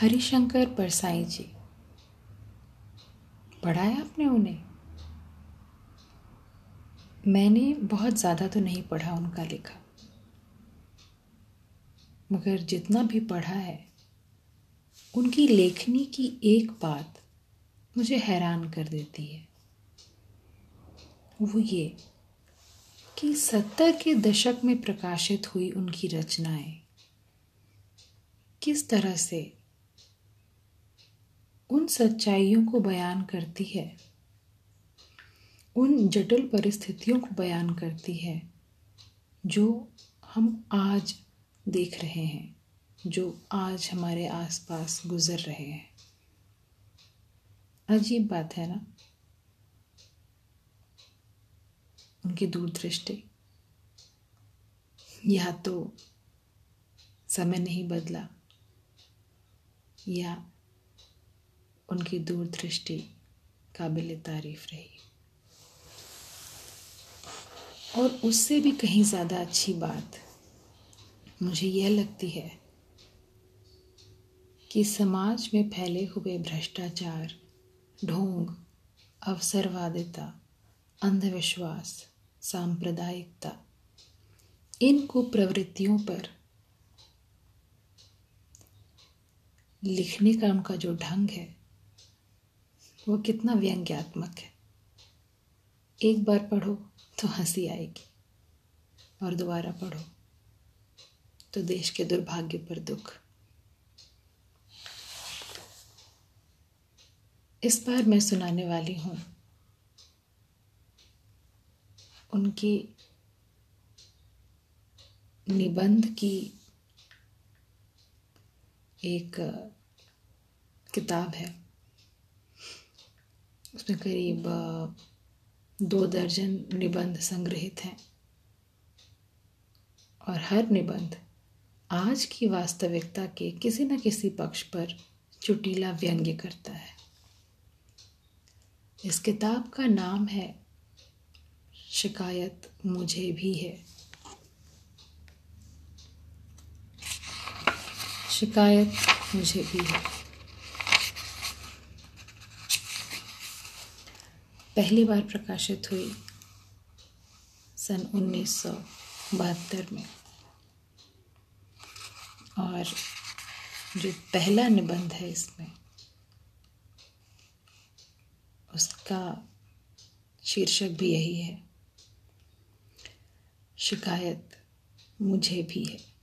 हरिशंकर परसाई जी। पढ़ा है आपने उन्हें? मैंने बहुत ज़्यादा तो नहीं पढ़ा उनका लिखा। मगर जितना भी पढ़ा है, उनकी लेखनी की एक बात मुझे हैरान कर देती है। वो ये कि सत्तर के दशक में प्रकाशित हुई उनकी रचनाएँ किस तरह से उन सच्चाइयों को बयान करती है। उन जटिल परिस्थितियों को बयान करती है, जो हम आज देख रहे हैं, जो आज हमारे आसपास गुजर रहे हैं। अजीब बात है ना? उनकी दूरदृष्टि। या तो समय नहीं बदला, या उनकी दूरदृष्टि काबिल तारीफ़ रही। और उससे भी कहीं ज़्यादा अच्छी बात मुझे यह लगती है कि समाज में फैले हुए भ्रष्टाचार, ढोंग, अवसरवादिता, अंधविश्वास, सांप्रदायिकता, इन कुप्रवृत्तियों पर लिखने का उनका जो ढंग है वो कितना व्यंग्यात्मक है। एक बार पढ़ो तो हँसी आएगी और दोबारा पढ़ो तो देश के दुर्भाग्य पर दुख। इस बार मैं सुनाने वाली हूँ उनकी निबंध की एक किताब है। उसमें करीब दो दर्जन निबंध संग्रहित हैं। और हर निबंध आज की वास्तविकता के किसी न किसी पक्ष पर चुटीला व्यंग्य करता है। इस किताब का नाम है, शिकायत मुझे भी है। शिकायत मुझे भी है। पहली बार प्रकाशित हुई सन उन्नीस सौ बहत्तर में। और जो पहला निबंध है इसमें, उसका शीर्षक भी यही है, शिकायत मुझे भी है।